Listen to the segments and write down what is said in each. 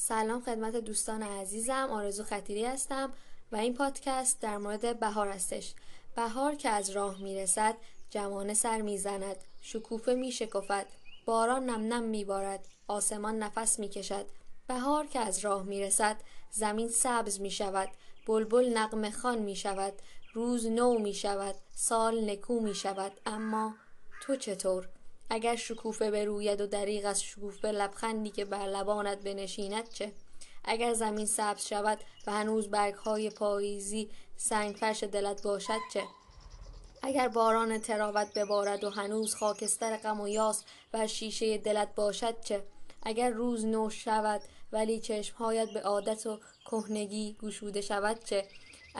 سلام خدمت دوستان عزیزم آرزو خطیری هستم و این پادکست در مورد بهار هستش. بهار که از راه می‌رسد جوانه سر می‌زند شکوفه میشکفد باران نم نم میبارد آسمان نفس می‌کشد. بهار که از راه می‌رسد زمین سبز می‌شود بلبل نقم خان می‌شود روز نو می‌شود سال نکو می‌شود. اما تو چطور؟ اگر شکوفه بروید و دریغ از شکوفه لبخندی که بر لبانت بنشیند چه؟ اگر زمین سبز شود و هنوز برگ های پاییزی سنگ فرش دلت باشد چه؟ اگر باران تراوت ببارد و هنوز خاکستر غم و یاس بر شیشه دلت باشد چه؟ اگر روز نو شود ولی چشمهایت به عادت و کهنگی گشوده شود چه؟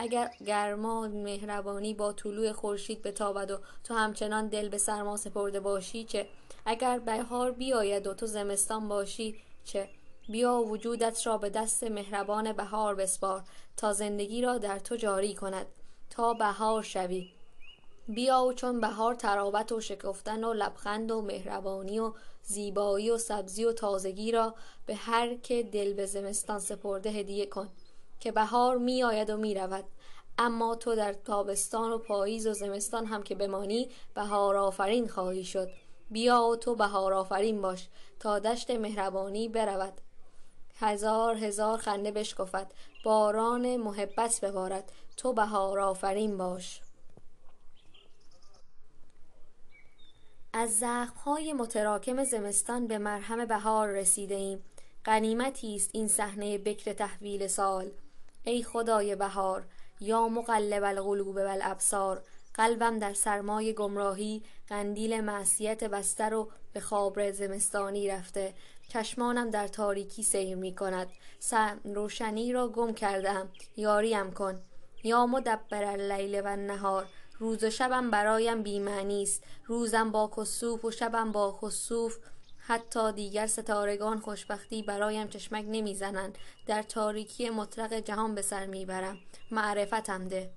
اگر گرما مهربانی با طلوع خورشید بتابد و تو همچنان دل به سرما سپرده باشی چه؟ اگر بهار بیاید و تو زمستان باشی چه؟ بیا وجودت را به دست مهربان بهار بسپار تا زندگی را در تو جاری کند تا بهار شوی. بیا و چون بهار تراوت و شکفتن و لبخند و مهربانی و زیبایی و سبزی و تازگی را به هر که دل به زمستان سپرده هدیه کن. که بهار می آید و می رود اما تو در تابستان و پاییز و زمستان هم که بمانی بهار آفرین خواهی شد. بیا و تو بهار آفرین باش تا دشت مهربانی برود. هزار هزار خنده بشکفد باران محبت ببارد. تو بهار آفرین باش. از زخمهای متراکم زمستان به مرهم بهار رسیده ایم غنیمتی است این صحنه بکر تحویل سال. ای خدای بهار یا مقلب القلوب والابصار قلبم در سرمای گمراهی قندیل معصیت بستر و به خواب زمستانی رفته. چشمانم در تاریکی سیر می کند. روشنی را گم کردم یاریم کن. یا مدبر اللیل و نهار روز و شبم برایم بیمعنی است. روزم با کسوف و شبم با خسوف حتی دیگر ستارگان خوشبختی برایم چشمک نمی‌زنند. در تاریکی مطلق جهان به سر می‌برم. معرفتم ده.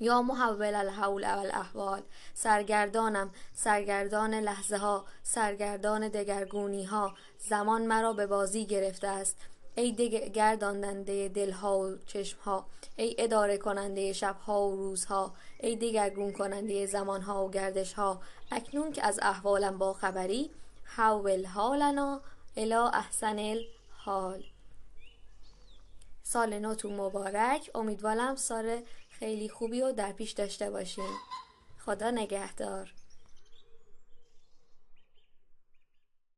یا محول الحول والاحوال. سرگردانم. سرگردان لحظه ها سرگردان دگرگونی ها زمان مرا به بازی گرفته است. ای گرداندنده دلها و چشمها. ای اداره کننده شبها و روزها. ای دگرگون کننده زمانها و گردشها. اکنون که از احوالم با خبری حول حالنا الى احسن الحال. سال نوتون مبارک. امیدوارم سال خیلی خوبی و در پیش داشته باشین. خدا نگهدار.